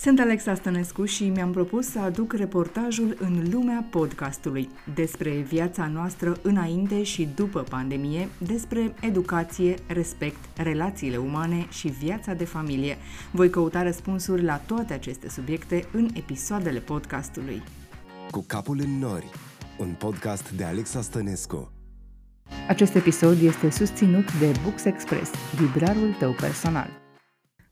Sunt Alexa Stănescu și mi-am propus să aduc reportajul în lumea podcastului despre viața noastră înainte și după pandemie, despre educație, respect, relațiile umane și viața de familie. Voi căuta răspunsuri la toate aceste subiecte în episoadele podcastului. Cu capul în nori, un podcast de Alexa Stănescu. Acest episod este susținut de Books Express, librarul tău personal.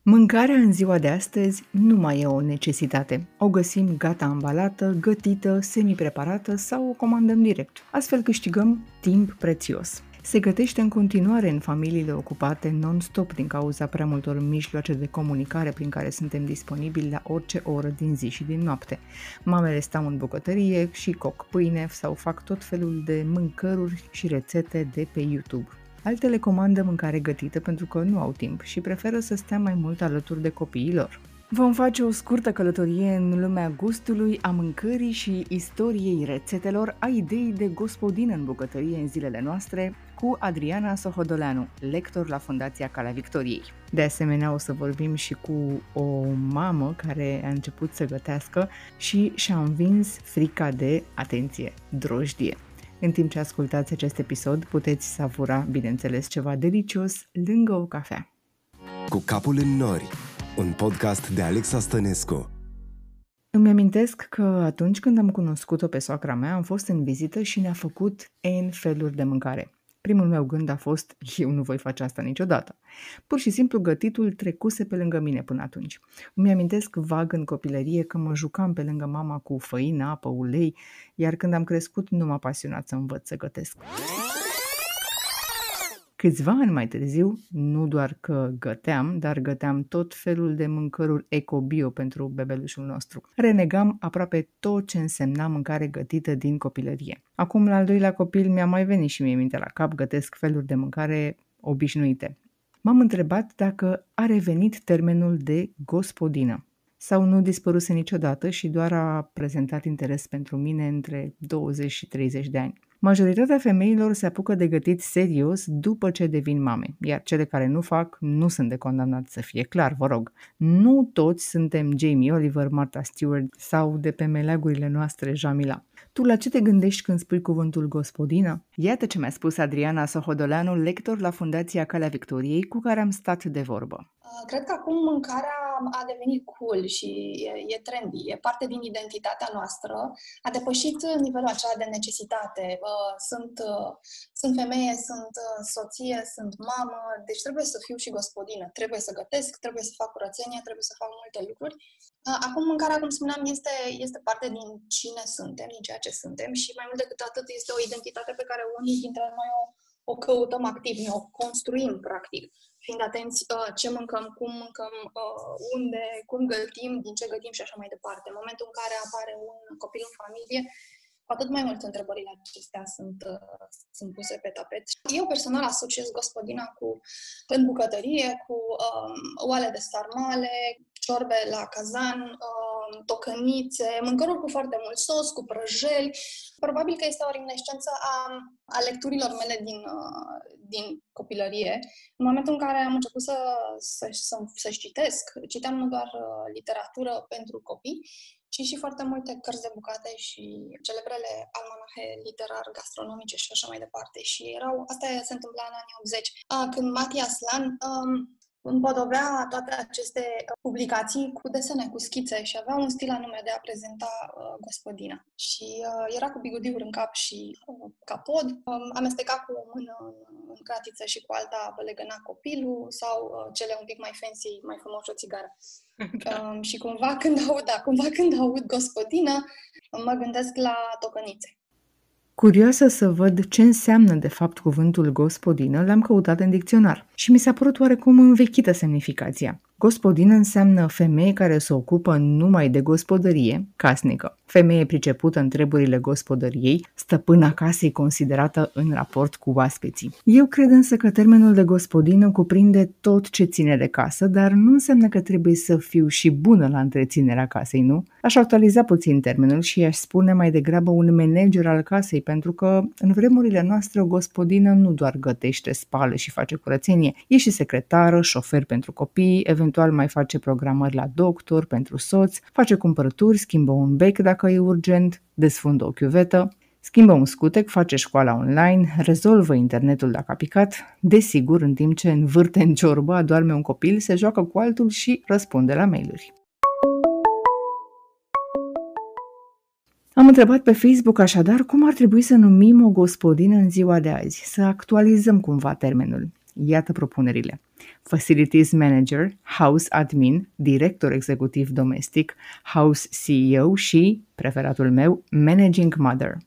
Mâncarea în ziua de astăzi nu mai e o necesitate. O găsim gata ambalată, gătită, semi-preparată sau o comandăm direct. Astfel câștigăm timp prețios. Se gătește în continuare în familiile ocupate non-stop din cauza prea multor mijloace de comunicare prin care suntem disponibili la orice oră din zi și din noapte. Mamele stau în bucătărie și coc pâine sau fac tot felul de mâncăruri și rețete de pe YouTube. Altele comandă mâncare gătită pentru că nu au timp și preferă să stea mai mult alături de copiii lor. Vom face o scurtă călătorie în lumea gustului, a mâncării și istoriei rețetelor, a ideii de gospodină în bucătărie în zilele noastre, cu Adriana Sohodoleanu, lector la Fundația Calea Victoriei. De asemenea, o să vorbim și cu o mamă care a început să gătească și și-a învins frica de, atenție, drojdie. În timp ce ascultați acest episod, puteți savura, bineînțeles, ceva delicios lângă o cafea. Cu capul în nori, un podcast de Alexa Stănescu. Îmi amintesc că atunci când am cunoscut-o pe soacra mea, am fost în vizită și ne-a făcut N feluri de mâncare. Primul meu gând a fost, eu nu voi face asta niciodată. Pur și simplu gătitul trecuse pe lângă mine până atunci. Îmi amintesc vag în copilărie că mă jucam pe lângă mama cu făină, apă, ulei, iar când am crescut nu m-a pasionat să învăț să gătesc. Câțiva ani mai târziu, nu doar că găteam, dar găteam tot felul de mâncăruri eco-bio pentru bebelușul nostru. Renegam aproape tot ce însemna mâncare gătită din copilărie. Acum, la al doilea copil, mi-a mai venit și mie minte la cap, gătesc feluri de mâncare obișnuite. M-am întrebat dacă a revenit termenul de gospodină sau nu dispăruse niciodată și doar a prezentat interes pentru mine între 20 și 30 de ani. Majoritatea femeilor se apucă de gătit serios după ce devin mame, iar cele care nu fac nu sunt de condamnat să fie clar, vă rog. Nu toți suntem Jamie Oliver, Martha Stewart sau de pe meleagurile noastre Jamila. Tu la ce te gândești când spui cuvântul gospodină? Iată ce mi-a spus Adriana Sohodoleanu, lector la Fundația Calea Victoriei, cu care am stat de vorbă. Cred că acum mâncarea a devenit cool și e, e trendy, e parte din identitatea noastră, a depășit nivelul acela de necesitate. Sunt, sunt femeie, sunt soție, sunt mamă, deci trebuie să fiu și gospodină, trebuie să gătesc, trebuie să fac curățenie, trebuie să fac multe lucruri. Acum mâncarea, cum spuneam, este, este parte din cine suntem, din ceea ce suntem și mai mult decât atât este o identitate pe care unii dintre noi o, o căutăm activ, ne o construim practic fiind atenți uh, ce mâncăm, cum mâncăm, uh, unde, cum gătim, din ce gătim și așa mai departe. În momentul în care apare un copil în familie, cu atât mai mult întrebările acestea sunt, uh, sunt puse pe tapet. Eu personal asociez gospodina cu în bucătărie, cu um, oale de sarmale, ciorbe la cazan, um, tocănițe, mâncăruri cu foarte mult sos, cu prăjeli. Probabil că este o reminiscență a, a lecturilor mele din, uh, din copilărie. În momentul în care am început să, să, să, să citesc, citeam nu doar uh, literatură pentru copii, ci și foarte multe cărți de bucate și celebrele almanahe literar, gastronomice și așa mai departe. Și erau, asta se întâmpla în anii 80. Când Matias Lan um, împodobea toate aceste uh, publicații cu desene, cu schițe și avea un stil anume de a prezenta uh, gospodina. Și uh, era cu bigudiuri în cap și uh, capod, um, amesteca cu o mână în, în cratiță și cu alta legăna copilul sau uh, cele un pic mai fancy, mai frumos o țigară. Da. Um, și cumva când aud, da, cumva când aud gospodină, mă gândesc la tocănițe. Curioasă să văd ce înseamnă de fapt cuvântul gospodină, l-am căutat în dicționar și mi s-a părut oarecum învechită semnificația. Gospodină înseamnă femeie care se ocupă numai de gospodărie, casnică. Femeie pricepută în treburile gospodăriei, stăpâna casei considerată în raport cu oaspeții. Eu cred însă că termenul de gospodină cuprinde tot ce ține de casă, dar nu înseamnă că trebuie să fiu și bună la întreținerea casei, nu? Aș actualiza puțin termenul și aș spune mai degrabă un manager al casei, pentru că în vremurile noastre o gospodină nu doar gătește, spală și face curățenie, e și secretară, șofer pentru copii, eventual eventual mai face programări la doctor, pentru soț, face cumpărături, schimbă un bec dacă e urgent, desfundă o chiuvetă, Schimbă un scutec, face școala online, rezolvă internetul dacă a picat, desigur, în timp ce învârte în ciorbă, adorme un copil, se joacă cu altul și răspunde la mail-uri. Am întrebat pe Facebook așadar cum ar trebui să numim o gospodină în ziua de azi, să actualizăm cumva termenul. Iată propunerile. Facilities Manager, House Admin, Director Executiv Domestic, House CEO și, preferatul meu, Managing Mother.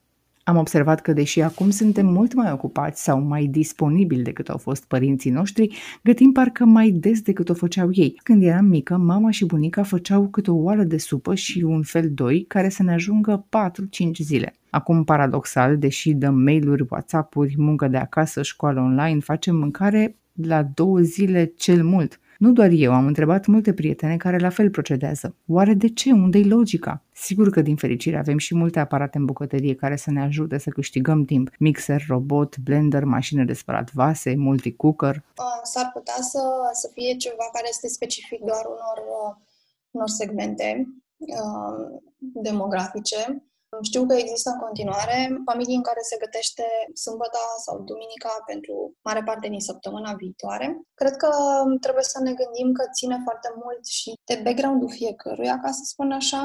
Am observat că, deși acum suntem mult mai ocupați sau mai disponibili decât au fost părinții noștri, gătim parcă mai des decât o făceau ei. Când eram mică, mama și bunica făceau câte o oală de supă și un fel doi care să ne ajungă 4-5 zile. Acum, paradoxal, deși dăm mail-uri, WhatsApp-uri, muncă de acasă, școală online, facem mâncare la două zile cel mult – nu doar eu, am întrebat multe prietene care la fel procedează. Oare de ce? Unde-i logica? Sigur că din fericire avem și multe aparate în bucătărie care să ne ajute să câștigăm timp. Mixer, robot, blender, mașină de spălat vase, multicooker. S-ar putea să, să fie ceva care este specific doar unor, unor segmente uh, demografice știu că există în continuare familii în care se gătește sâmbăta sau duminica pentru mare parte din săptămâna viitoare. Cred că trebuie să ne gândim că ține foarte mult și de background-ul fiecăruia, ca să spun așa,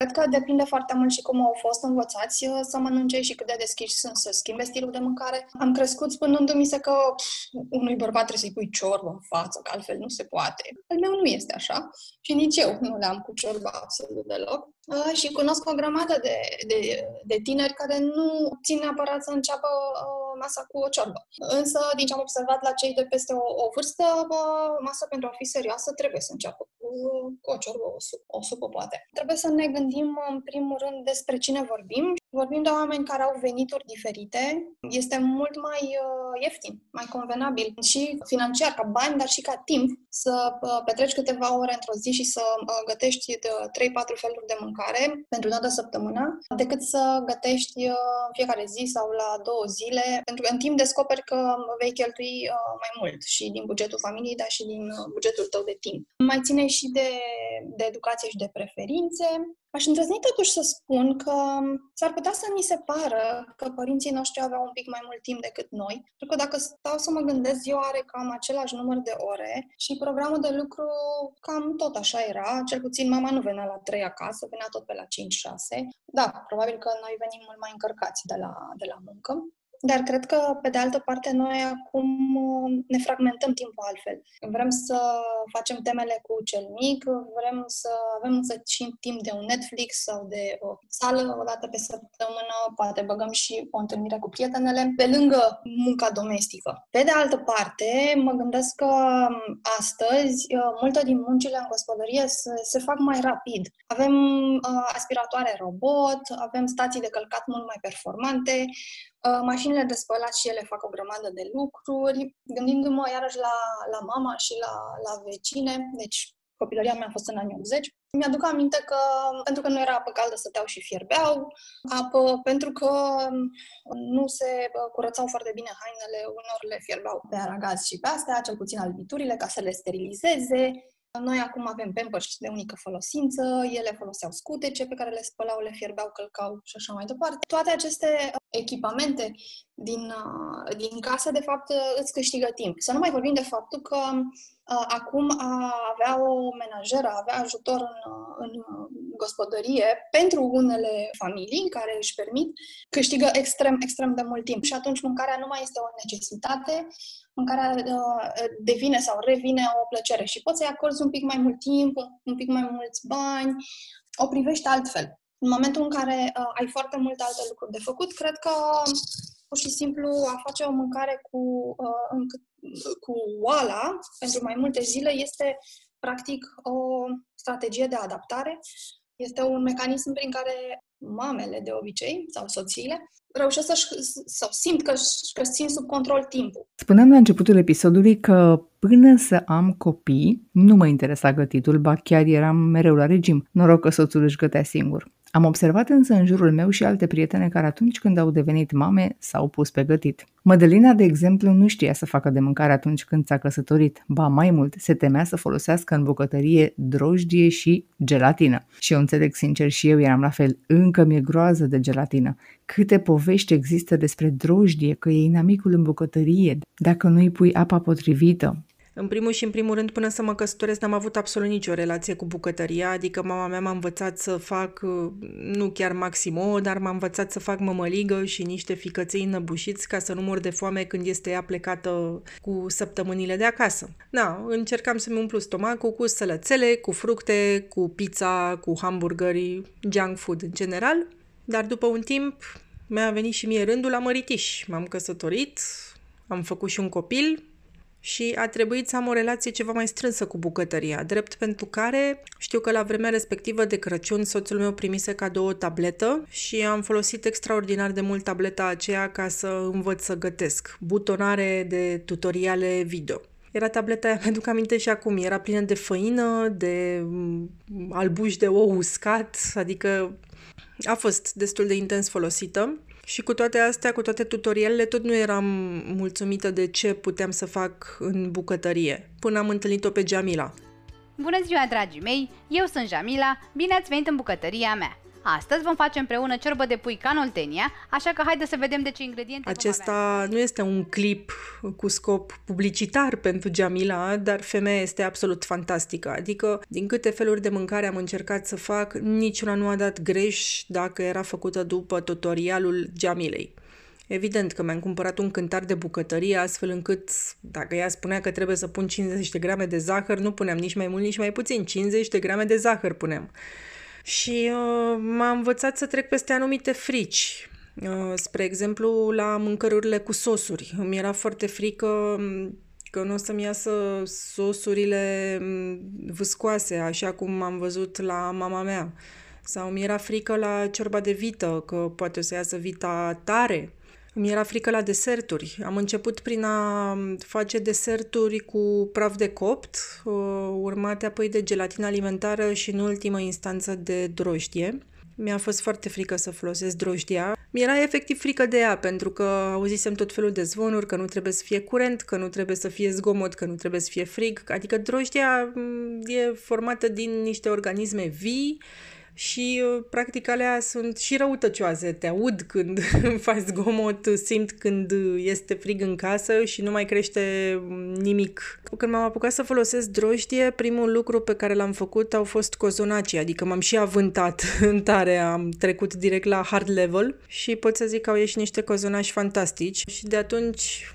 Cred că depinde foarte mult și cum au fost învățați uh, să mănânce și cât de deschiși sunt să schimbe stilul de mâncare. Am crescut spunându-mi se că pf, unui bărbat trebuie să-i pui ciorbă în față, că altfel nu se poate. Al meu nu este așa și nici eu nu le-am cu ciorbă absolut deloc. Uh, și cunosc o grămadă de, de, de tineri care nu țin neapărat să înceapă uh, masa cu o ciorbă. Însă, din ce am observat la cei de peste o, o vârstă, uh, masa pentru a fi serioasă trebuie să înceapă cu, cu o ciorbă, o supă, o supă poate. Trebuie să ne gândim, în primul rând, despre cine vorbim. Vorbim de oameni care au venituri diferite. Este mult mai uh, ieftin, mai convenabil și financiar, ca bani, dar și ca timp, să uh, petreci câteva ore într-o zi și să uh, gătești 3-4 feluri de mâncare pentru toată săptămâna, decât să gătești uh, fiecare zi sau la două zile, pentru că în timp descoperi că vei cheltui uh, mai mult și din bugetul familiei, dar și din uh, bugetul tău de timp. Mai ține și de, de educație și de preferințe. Aș îndrăzni totuși să spun că s-ar putea să ni se pară că părinții noștri aveau un pic mai mult timp decât noi, pentru că dacă stau să mă gândesc, eu are cam același număr de ore și programul de lucru cam tot așa era, cel puțin mama nu venea la 3 acasă, venea tot pe la 5-6. Da, probabil că noi venim mult mai încărcați de la, de la muncă. Dar cred că, pe de altă parte, noi acum uh, ne fragmentăm timpul altfel. Vrem să facem temele cu cel mic, vrem să avem însă și timp de un Netflix sau de o sală o dată pe săptămână, poate băgăm și o întâlnire cu prietenele, pe lângă munca domestică. Pe de altă parte, mă gândesc că um, astăzi uh, multe din muncile în gospodărie se, se fac mai rapid. Avem uh, aspiratoare robot, avem stații de călcat mult mai performante, Uh, mașinile de spălat și ele fac o grămadă de lucruri. Gândindu-mă iarăși la, la mama și la, la vecine, deci copilăria mea a fost în anii 80, mi-aduc aminte că pentru că nu era apă caldă stăteau și fierbeau, apă pentru că nu se curățau foarte bine hainele, unor le fierbeau pe aragaz și pe astea, cel puțin albiturile, ca să le sterilizeze. Noi acum avem pampers de unică folosință, ele foloseau scutece pe care le spălau, le fierbeau, călcau și așa mai departe. Toate aceste echipamente din, uh, din casă, de fapt, uh, îți câștigă timp. Să nu mai vorbim de faptul că uh, acum a avea o menajeră, a avea ajutor în, în gospodărie pentru unele familii care își permit, câștigă extrem, extrem de mult timp. Și atunci mâncarea nu mai este o necesitate, mâncarea devine sau revine o plăcere și poți să-i acorzi un pic mai mult timp, un pic mai mulți bani, o privești altfel. În momentul în care uh, ai foarte multe alte lucruri de făcut, cred că pur și simplu a face o mâncare cu, uh, în, cu oala pentru mai multe zile este practic o strategie de adaptare. Este un mecanism prin care mamele de obicei sau soțiile reușesc să, să simt că, că țin sub control timpul. Spuneam la începutul episodului că până să am copii, nu mă interesa gătitul, ba chiar eram mereu la regim. Noroc că soțul își gătea singur. Am observat însă în jurul meu și alte prietene care atunci când au devenit mame s-au pus pe gătit. Mădălina, de exemplu, nu știa să facă de mâncare atunci când s-a căsătorit. Ba mai mult, se temea să folosească în bucătărie drojdie și gelatină. Și eu înțeleg sincer și eu eram la fel. Încă mi-e groază de gelatină. Câte povești există despre drojdie, că e inamicul în bucătărie, dacă nu îi pui apa potrivită, în primul și în primul rând, până să mă căsătoresc, n-am avut absolut nicio relație cu bucătăria, adică mama mea m-a învățat să fac, nu chiar maxim o, dar m-a învățat să fac mămăligă și niște ficăței înăbușiți ca să nu mor de foame când este ea plecată cu săptămânile de acasă. Da, încercam să-mi umplu stomacul cu sălățele, cu fructe, cu pizza, cu hamburgeri, junk food în general, dar după un timp mi-a venit și mie rândul la măritiș. M-am căsătorit, am făcut și un copil, și a trebuit să am o relație ceva mai strânsă cu bucătăria, drept pentru care știu că la vremea respectivă de Crăciun soțul meu primise cadou o tabletă și am folosit extraordinar de mult tableta aceea ca să învăț să gătesc. Butonare de tutoriale video. Era tableta aia, mi-aduc aminte și acum, era plină de făină, de mm, albuș de ou uscat, adică a fost destul de intens folosită și cu toate astea, cu toate tutorialele, tot nu eram mulțumită de ce puteam să fac în bucătărie, până am întâlnit-o pe Jamila. Bună ziua, dragii mei! Eu sunt Jamila, bine ați venit în bucătăria mea! Astăzi vom face împreună ciorbă de pui canoltenia, așa că haideți să vedem de ce ingrediente Acesta nu este un clip cu scop publicitar pentru Jamila, dar femeia este absolut fantastică. Adică, din câte feluri de mâncare am încercat să fac, niciuna nu a dat greș dacă era făcută după tutorialul Jamilei. Evident că mi-am cumpărat un cântar de bucătărie astfel încât dacă ea spunea că trebuie să pun 50 de grame de zahăr, nu puneam nici mai mult, nici mai puțin, 50 de grame de zahăr puneam și uh, m-a învățat să trec peste anumite frici. Uh, spre exemplu, la mâncărurile cu sosuri. Îmi era foarte frică um, că nu o să-mi iasă sosurile um, vâscoase, așa cum am văzut la mama mea. Sau mi era frică la ciorba de vită, că poate o să iasă vita tare. Mi era frică la deserturi. Am început prin a face deserturi cu praf de copt, uh, urmate apoi de gelatină alimentară și în ultimă instanță de drojdie. Mi-a fost foarte frică să folosesc drojdia. Mi-era efectiv frică de ea, pentru că auzisem tot felul de zvonuri, că nu trebuie să fie curent, că nu trebuie să fie zgomot, că nu trebuie să fie frig. Adică drojdia mm, e formată din niște organisme vii și uh, practic alea sunt și răutăcioase. Te aud când faci zgomot, simt când este frig în casă și nu mai crește mm, nimic. Când m-am apucat să folosesc drojdie, primul lucru pe care l-am făcut au fost cozonacii, adică m-am și avântat în tare, am trecut direct la hard level și pot să zic că au ieșit niște cozonaci fantastici și de atunci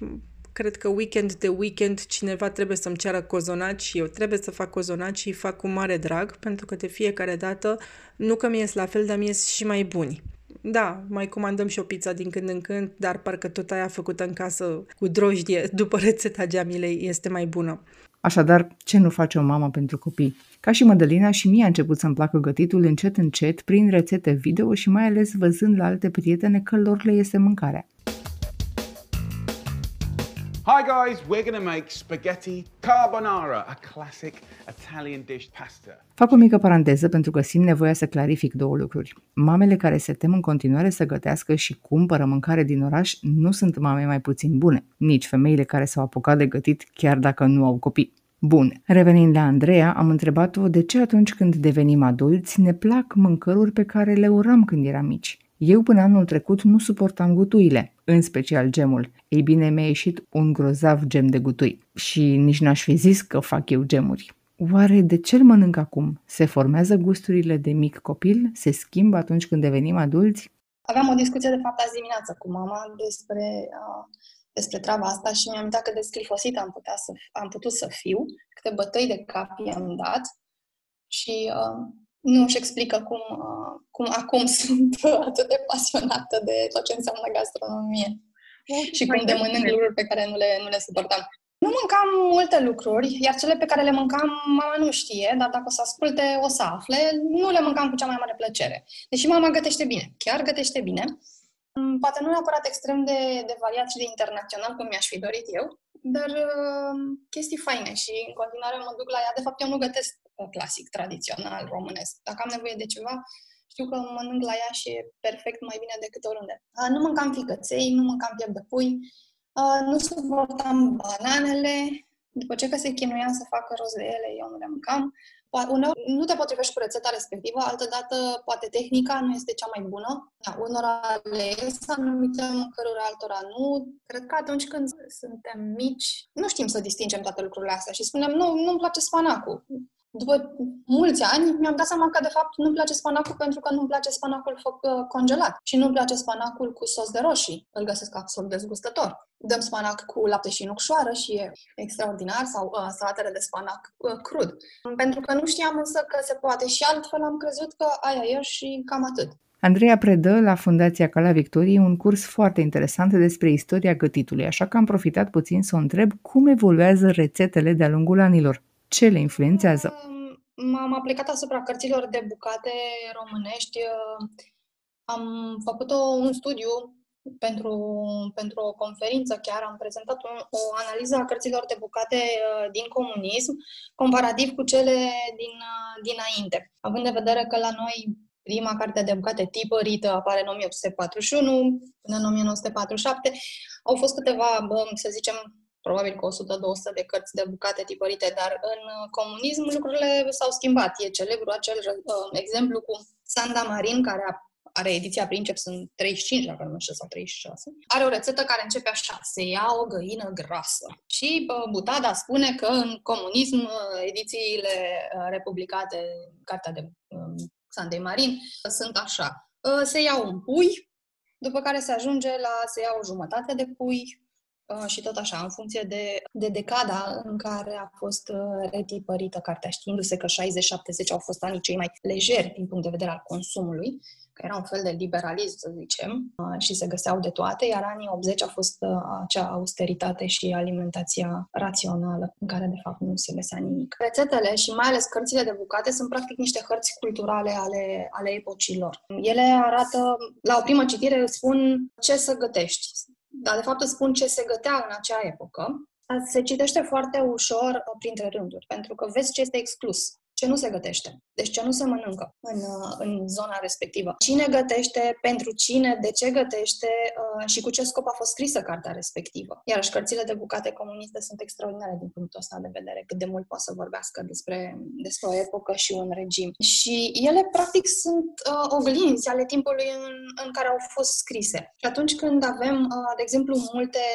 cred că weekend de weekend cineva trebuie să-mi ceară cozonaci și eu trebuie să fac cozonaci și fac cu mare drag, pentru că de fiecare dată nu că mi ies la fel, dar mi ies și mai buni. Da, mai comandăm și o pizza din când în când, dar parcă tot aia făcută în casă cu drojdie, după rețeta geamilei, este mai bună. Așadar, ce nu face o mamă pentru copii? Ca și Mădălina și mie a început să-mi placă gătitul încet încet, prin rețete video și mai ales văzând la alte prietene că lor le iese mâncarea. Hi guys, we're going to make spaghetti carbonara, a classic Italian dish pasta. Fac o mică paranteză pentru că simt nevoia să clarific două lucruri. Mamele care se tem în continuare să gătească și cumpără mâncare din oraș nu sunt mame mai puțin bune, nici femeile care s-au apucat de gătit chiar dacă nu au copii. Bun, revenind la Andreea, am întrebat-o de ce atunci când devenim adulți ne plac mâncăruri pe care le uram când eram mici. Eu până anul trecut nu suportam gutuile, în special gemul. Ei bine, mi-a ieșit un grozav gem de gutui și nici n-aș fi zis că fac eu gemuri. Oare de ce îl mănânc acum? Se formează gusturile de mic copil? Se schimbă atunci când devenim adulți? Aveam o discuție de fapt azi dimineață cu mama despre, uh, despre treaba asta și mi-am dat că de sclifosit am, putea să, am putut să fiu, câte bătăi de cap i-am dat și uh, nu își explică cum, uh, cum acum sunt atât de pasionată de tot ce înseamnă gastronomie. și cum de mănânc lucruri pe care nu le, nu le suportam. Nu mâncam multe lucruri, iar cele pe care le mâncam, mama nu știe, dar dacă o să asculte, o să afle, nu le mâncam cu cea mai mare plăcere. Deși mama gătește bine, chiar gătește bine, Mm, poate nu neapărat extrem de, de variat și de internațional, cum mi-aș fi dorit eu, dar uh, chestii faine și în continuare mă duc la ea. De fapt, eu nu gătesc uh, clasic, tradițional, românesc. Dacă am nevoie de ceva, știu că mănânc la ea și e perfect mai bine decât oriunde. Uh, nu mâncam ficăței, nu mâncam piept de pui, uh, nu suportam bananele, după ce că se chinuiam să facă rost de ele, eu nu le mâncam. Uneori nu te potrivești cu rețeta respectivă, altădată poate tehnica nu este cea mai bună. Da, unora le ies anumite mâncăruri, altora nu. Cred că atunci când suntem mici, nu știm să distingem toate lucrurile astea și spunem, nu, nu-mi place spanacul după mulți ani, mi-am dat seama că, de fapt, nu-mi place spanacul pentru că nu-mi place spanacul fă- congelat și nu-mi place spanacul cu sos de roșii. Îl găsesc absolut dezgustător. Dăm spanac cu lapte și nucșoară și e extraordinar sau uh, salatele de spanac uh, crud. Pentru că nu știam însă că se poate și altfel am crezut că aia e și cam atât. Andreea predă la Fundația Cala Victoriei un curs foarte interesant despre istoria gătitului, așa că am profitat puțin să o întreb cum evoluează rețetele de-a lungul anilor. Ce le influențează? M-am aplicat asupra cărților de bucate românești. Am făcut o, un studiu pentru, pentru o conferință chiar, am prezentat un, o analiză a cărților de bucate uh, din comunism, comparativ cu cele din, uh, dinainte. Având în vedere că la noi prima carte de bucate tipărită apare în 1841 până în 1947, au fost câteva, să zicem, probabil cu 100-200 de cărți de bucate tipărite, dar în uh, comunism lucrurile s-au schimbat. E celebru acel uh, exemplu cu Sanda Marin, care are ediția Princeps în 35, dacă nu mă sau 36. Are o rețetă care începe așa, se ia o găină grasă. Și uh, Butada spune că în comunism uh, edițiile uh, republicate, cartea de uh, Sandei Marin, sunt așa. Uh, se ia un pui, după care se ajunge la se ia o jumătate de pui, Uh, și tot așa, în funcție de, de decada în care a fost uh, retipărită cartea, știindu-se că 60-70 au fost anii cei mai lejeri din punct de vedere al consumului, că era un fel de liberalism, să zicem, uh, și se găseau de toate, iar anii 80 a fost acea austeritate și alimentația rațională, în care de fapt nu se găsea nimic. Rețetele și mai ales cărțile de bucate sunt practic niște hărți culturale ale, ale epocilor. Ele arată, la o primă citire, spun ce să gătești dar de fapt îți spun ce se gătea în acea epocă, se citește foarte ușor uh, printre rânduri, pentru că vezi ce este exclus ce nu se gătește, deci ce nu se mănâncă în, uh, în zona respectivă. Cine gătește, pentru cine, de ce gătește uh, și cu ce scop a fost scrisă cartea respectivă. Iarăși, cărțile de bucate comuniste sunt extraordinare din punctul ăsta de vedere, cât de mult poate să vorbească despre, despre o epocă și un regim. Și ele, practic, sunt uh, oglinzi ale timpului în, în care au fost scrise. Și atunci când avem, uh, de exemplu, multe,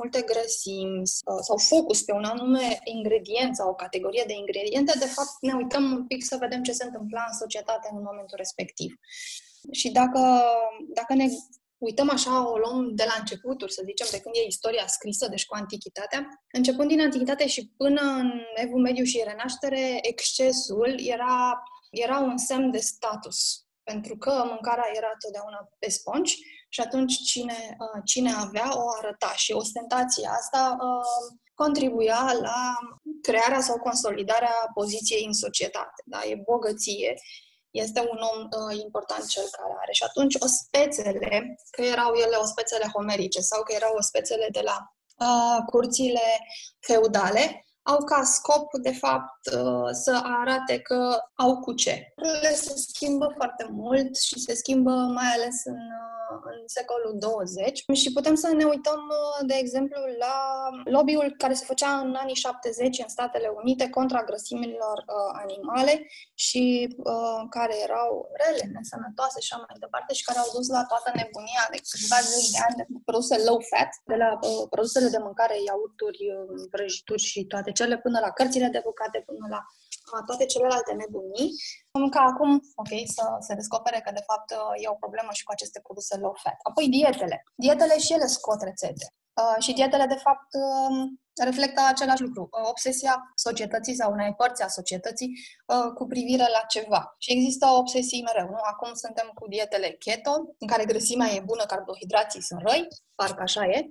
multe grăsimi uh, sau focus pe un anume ingredient sau o categorie de ingrediente, de fapt ne uităm un pic să vedem ce se întâmpla în societate în momentul respectiv. Și dacă, dacă ne uităm așa, o luăm de la începuturi, să zicem, de când e istoria scrisă, deci cu antichitatea, începând din antichitate și până în Evul Mediu și Renaștere, excesul era, era un semn de status pentru că mâncarea era totdeauna pe spongi și atunci cine, uh, cine avea o arăta și ostentația asta uh, contribuia la crearea sau consolidarea poziției în societate. Da? E bogăție, este un om uh, important cel care are. Și atunci ospețele, că erau ele ospețele homerice sau că erau ospețele de la uh, curțile feudale, au ca scop, de fapt, uh, să arate că au cu ce. Lucrurile se schimbă foarte mult și se schimbă mai ales în, uh, în secolul 20 și putem să ne uităm, uh, de exemplu, la lobby-ul care se făcea în anii 70 în Statele Unite contra grăsimilor uh, animale și uh, care erau rele, nesănătoase și așa mai departe și care au dus la toată nebunia de câțiva zeci de ani de produse low fat, de la uh, produsele de mâncare, iaurturi, vrăjituri și toate cele până la cărțile de bucate, până la toate celelalte nebunii, ca acum, ok, să se descopere că de fapt e o problemă și cu aceste produse low fat. Apoi dietele. Dietele și ele scot rețete. Uh, și dietele, de fapt, uh, reflectă același lucru, obsesia societății sau unei părți a societății uh, cu privire la ceva. Și există obsesii mereu, nu? Acum suntem cu dietele keto, în care grăsimea e bună, carbohidrații sunt răi, parcă așa e.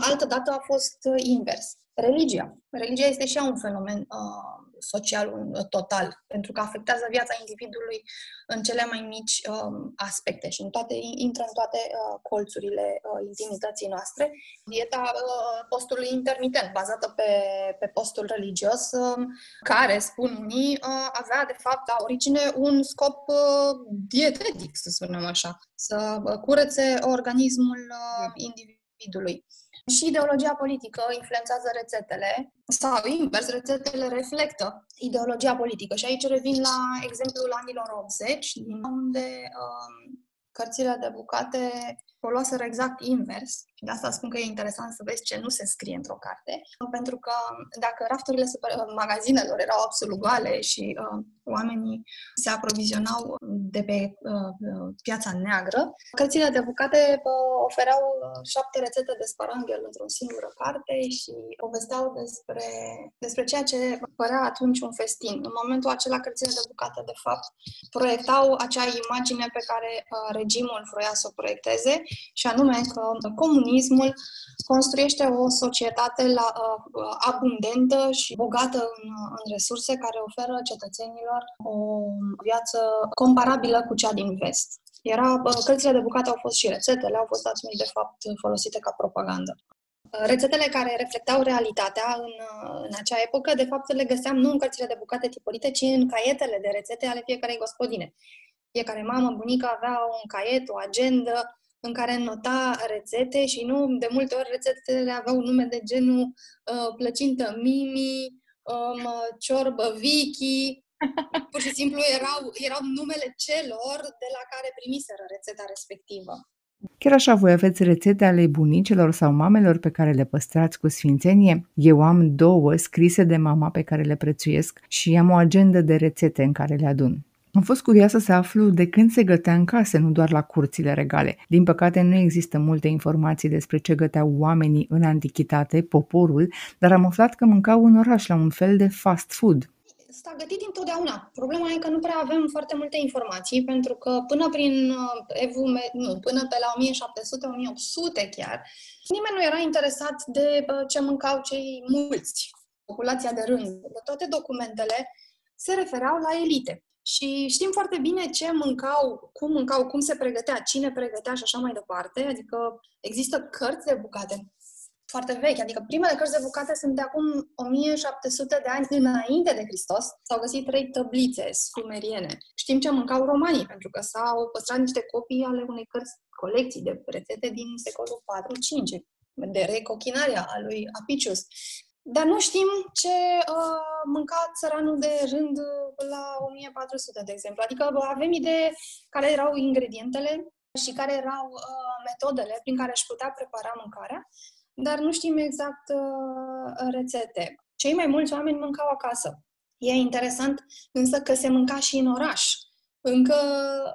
Altă dată a fost invers religia. Religia este și ea un fenomen uh, social un, total, pentru că afectează viața individului în cele mai mici um, aspecte și în toate, intră în toate uh, colțurile uh, intimității noastre. Dieta uh, postului intermitent, bazată pe, pe postul religios, uh, care, spun unii, uh, avea de fapt la origine un scop uh, dietetic, să spunem așa, să uh, curețe organismul uh, individului. Și ideologia politică influențează rețetele sau invers, rețetele reflectă ideologia politică. Și aici revin la exemplul anilor 80, unde um, cărțile de bucate o luaseră exact invers. Și de asta spun că e interesant să vezi ce nu se scrie într-o carte. Pentru că dacă rafturile super, magazinelor erau absolut goale și uh, oamenii se aprovizionau de pe uh, piața neagră, cărțile de bucate uh, ofereau uh, șapte rețete de sparanghel într-o singură carte și povesteau despre, despre ceea ce părea atunci un festin. În momentul acela, cărțile de bucate, de fapt, proiectau acea imagine pe care uh, regimul vroia să o proiecteze și anume că comunismul construiește o societate la, uh, abundentă și bogată în, în resurse care oferă cetățenilor o viață comparabilă cu cea din vest. Era, cărțile de bucate au fost și rețetele, au fost atunci, de fapt, folosite ca propagandă. Rețetele care reflectau realitatea în, în acea epocă, de fapt, le găseam nu în cărțile de bucate tipărite, ci în caietele de rețete ale fiecarei gospodine. Fiecare mamă, bunică avea un caiet, o agendă în care nota rețete și nu, de multe ori, rețetele aveau nume de genul uh, plăcintă Mimi, um, ciorbă Vicky, pur și simplu erau, erau numele celor de la care primiseră rețeta respectivă. Chiar așa, voi aveți rețete ale bunicelor sau mamelor pe care le păstrați cu sfințenie? Eu am două scrise de mama pe care le prețuiesc și am o agendă de rețete în care le adun. Am fost curioasă să aflu de când se gătea în case, nu doar la curțile regale. Din păcate, nu există multe informații despre ce găteau oamenii în antichitate, poporul, dar am aflat că mâncau în oraș la un fel de fast food. S-a gătit întotdeauna. Problema e că nu prea avem foarte multe informații, pentru că până prin uh, Evu, nu, până pe la 1700-1800 chiar, nimeni nu era interesat de uh, ce mâncau cei mulți, populația de rând. De toate documentele se refereau la elite. Și știm foarte bine ce mâncau, cum mâncau, cum se pregătea, cine pregătea și așa mai departe. Adică există cărți de bucate foarte vechi, adică primele cărți de bucate sunt de acum 1700 de ani înainte de Hristos. S-au găsit trei tăblițe sumeriene. Știm ce mâncau romanii, pentru că s-au păstrat niște copii ale unei cărți, colecții de rețete din secolul 4-5, de recochinaria a lui Apicius. Dar nu știm ce uh, mânca țăranul de rând la 1400, de exemplu. Adică avem idee care erau ingredientele și care erau uh, metodele prin care își putea prepara mâncarea, dar nu știm exact uh, rețete. Cei mai mulți oameni mâncau acasă. E interesant însă că se mânca și în oraș, încă,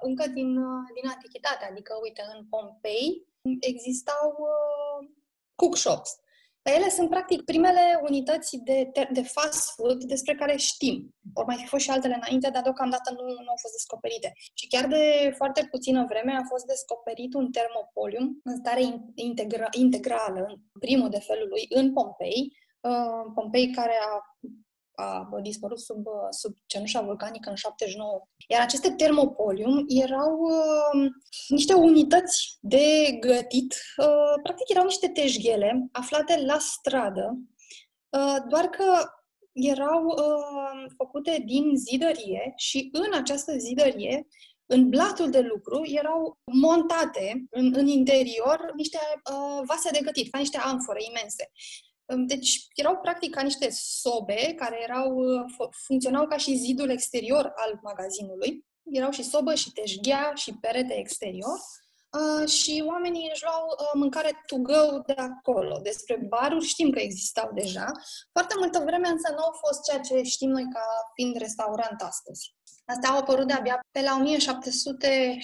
încă din, uh, din antichitate. Adică, uite, în Pompei existau uh, cook shops ele sunt, practic, primele unități de, de fast food despre care știm. Vor mai fi fost și altele înainte, dar deocamdată nu, nu au fost descoperite. Și chiar de foarte puțină vreme a fost descoperit un termopolium în stare integra, integrală, în primul de felul lui, în Pompei, uh, Pompei care a a dispărut sub, sub cenușa vulcanică în 79. Iar aceste termopolium erau uh, niște unități de gătit, uh, practic erau niște teșghele aflate la stradă, uh, doar că erau uh, făcute din zidărie și în această zidărie în blatul de lucru erau montate în, în interior niște uh, vase de gătit, ca niște amfore imense. Deci erau practic ca niște sobe care erau, uh, funcționau ca și zidul exterior al magazinului. Erau și sobă, și teșghea, și perete exterior. Uh, și oamenii își luau uh, mâncare to go de acolo. Despre baruri știm că existau deja. Foarte multă vreme însă nu au fost ceea ce știm noi ca fiind restaurant astăzi. Asta au apărut de-abia pe la 1700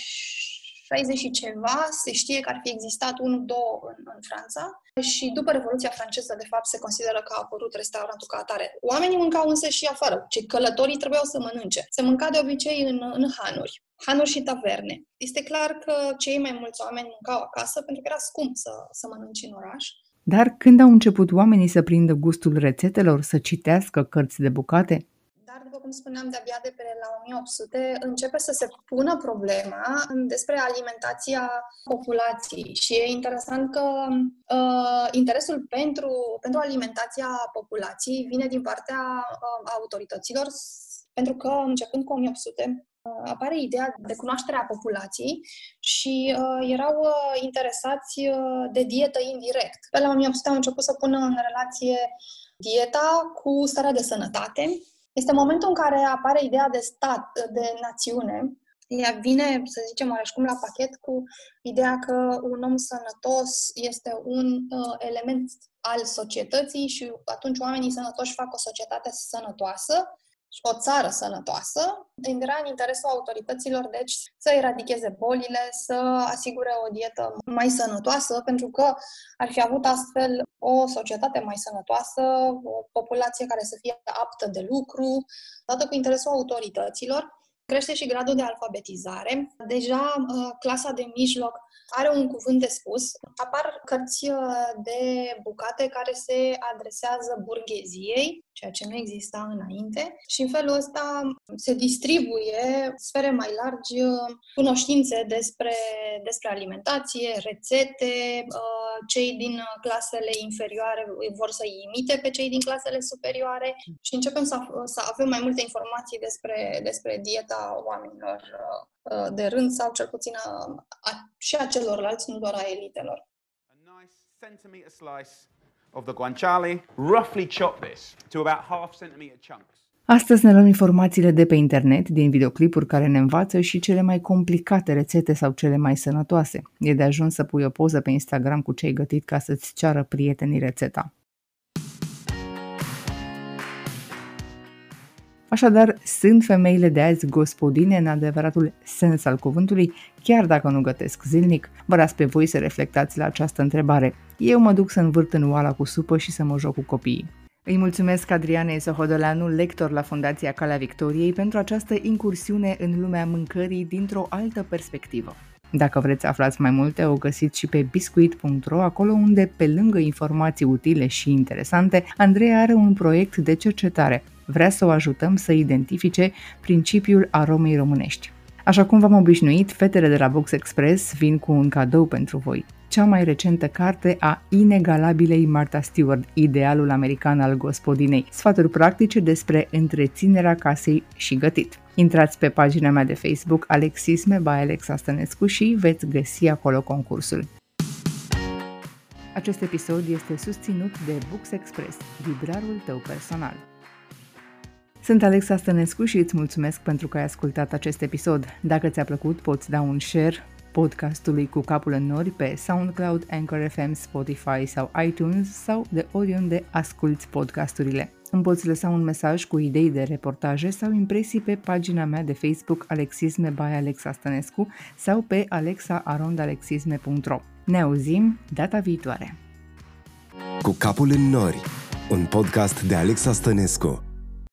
60 și ceva, se știe că ar fi existat unul, două în, în Franța și după Revoluția franceză, de fapt, se consideră că a apărut restaurantul ca atare. Oamenii mâncau însă și afară, cei călătorii trebuiau să mănânce. Se mânca de obicei în, în hanuri, hanuri și taverne. Este clar că cei mai mulți oameni mâncau acasă pentru că era scump să, să mănânci în oraș. Dar când au început oamenii să prindă gustul rețetelor, să citească cărți de bucate, dar, după cum spuneam, de-abia de pe la 1800 începe să se pună problema despre alimentația populației. Și e interesant că uh, interesul pentru, pentru alimentația populației vine din partea uh, autorităților, pentru că, începând cu 1800, uh, apare ideea de cunoaștere a populației și uh, erau uh, interesați uh, de dietă indirect. Pe la 1800 au început să pună în relație dieta cu starea de sănătate este momentul în care apare ideea de stat, de națiune. Ea vine, să zicem, cum la pachet cu ideea că un om sănătos este un uh, element al societății și atunci oamenii sănătoși fac o societate sănătoasă o țară sănătoasă, era în interesul autorităților, deci, să eradicheze bolile, să asigure o dietă mai sănătoasă, pentru că ar fi avut astfel o societate mai sănătoasă, o populație care să fie aptă de lucru, dată cu interesul autorităților. Crește și gradul de alfabetizare. Deja uh, clasa de mijloc are un cuvânt de spus. Apar cărți uh, de bucate care se adresează burgheziei, ceea ce nu exista înainte, și în felul ăsta se distribuie sfere mai largi uh, cunoștințe despre, despre alimentație, rețete, uh, cei din clasele inferioare vor să imite pe cei din clasele superioare și începem să, să avem mai multe informații despre, despre dieta oamenilor de rând sau cel puțin a, a, și a celorlalți, nu doar a elitelor. A nice centimeter slice of the guanciale, roughly chop this to about half centimeter chunks. Astăzi ne luăm informațiile de pe internet, din videoclipuri care ne învață și cele mai complicate rețete sau cele mai sănătoase. E de ajuns să pui o poză pe Instagram cu ce ai gătit ca să-ți ceară prietenii rețeta. Așadar, sunt femeile de azi gospodine în adevăratul sens al cuvântului, chiar dacă nu gătesc zilnic? Vă las pe voi să reflectați la această întrebare. Eu mă duc să învârt în oala cu supă și să mă joc cu copiii. Îi mulțumesc Adrianei Sohodoleanu, lector la Fundația Calea Victoriei, pentru această incursiune în lumea mâncării dintr-o altă perspectivă. Dacă vreți să aflați mai multe, o găsiți și pe biscuit.ro, acolo unde, pe lângă informații utile și interesante, Andreea are un proiect de cercetare. Vrea să o ajutăm să identifice principiul aromei românești. Așa cum v-am obișnuit, fetele de la Box Express vin cu un cadou pentru voi. Cea mai recentă carte a inegalabilei Martha Stewart, idealul american al gospodinei. Sfaturi practice despre întreținerea casei și gătit. Intrați pe pagina mea de Facebook Alexisme by Alexa Stănescu și veți găsi acolo concursul. Acest episod este susținut de Books Express, librarul tău personal. Sunt Alexa Stănescu și îți mulțumesc pentru că ai ascultat acest episod. Dacă ți-a plăcut, poți da un share podcastului cu capul în nori pe SoundCloud, Anchor FM, Spotify sau iTunes sau de oriunde asculti podcasturile. Îmi poți lăsa un mesaj cu idei de reportaje sau impresii pe pagina mea de Facebook Alexisme by Alexa Stănescu sau pe alexaarondalexisme.ro. Ne auzim data viitoare! Cu capul în nori, un podcast de Alexa Stănescu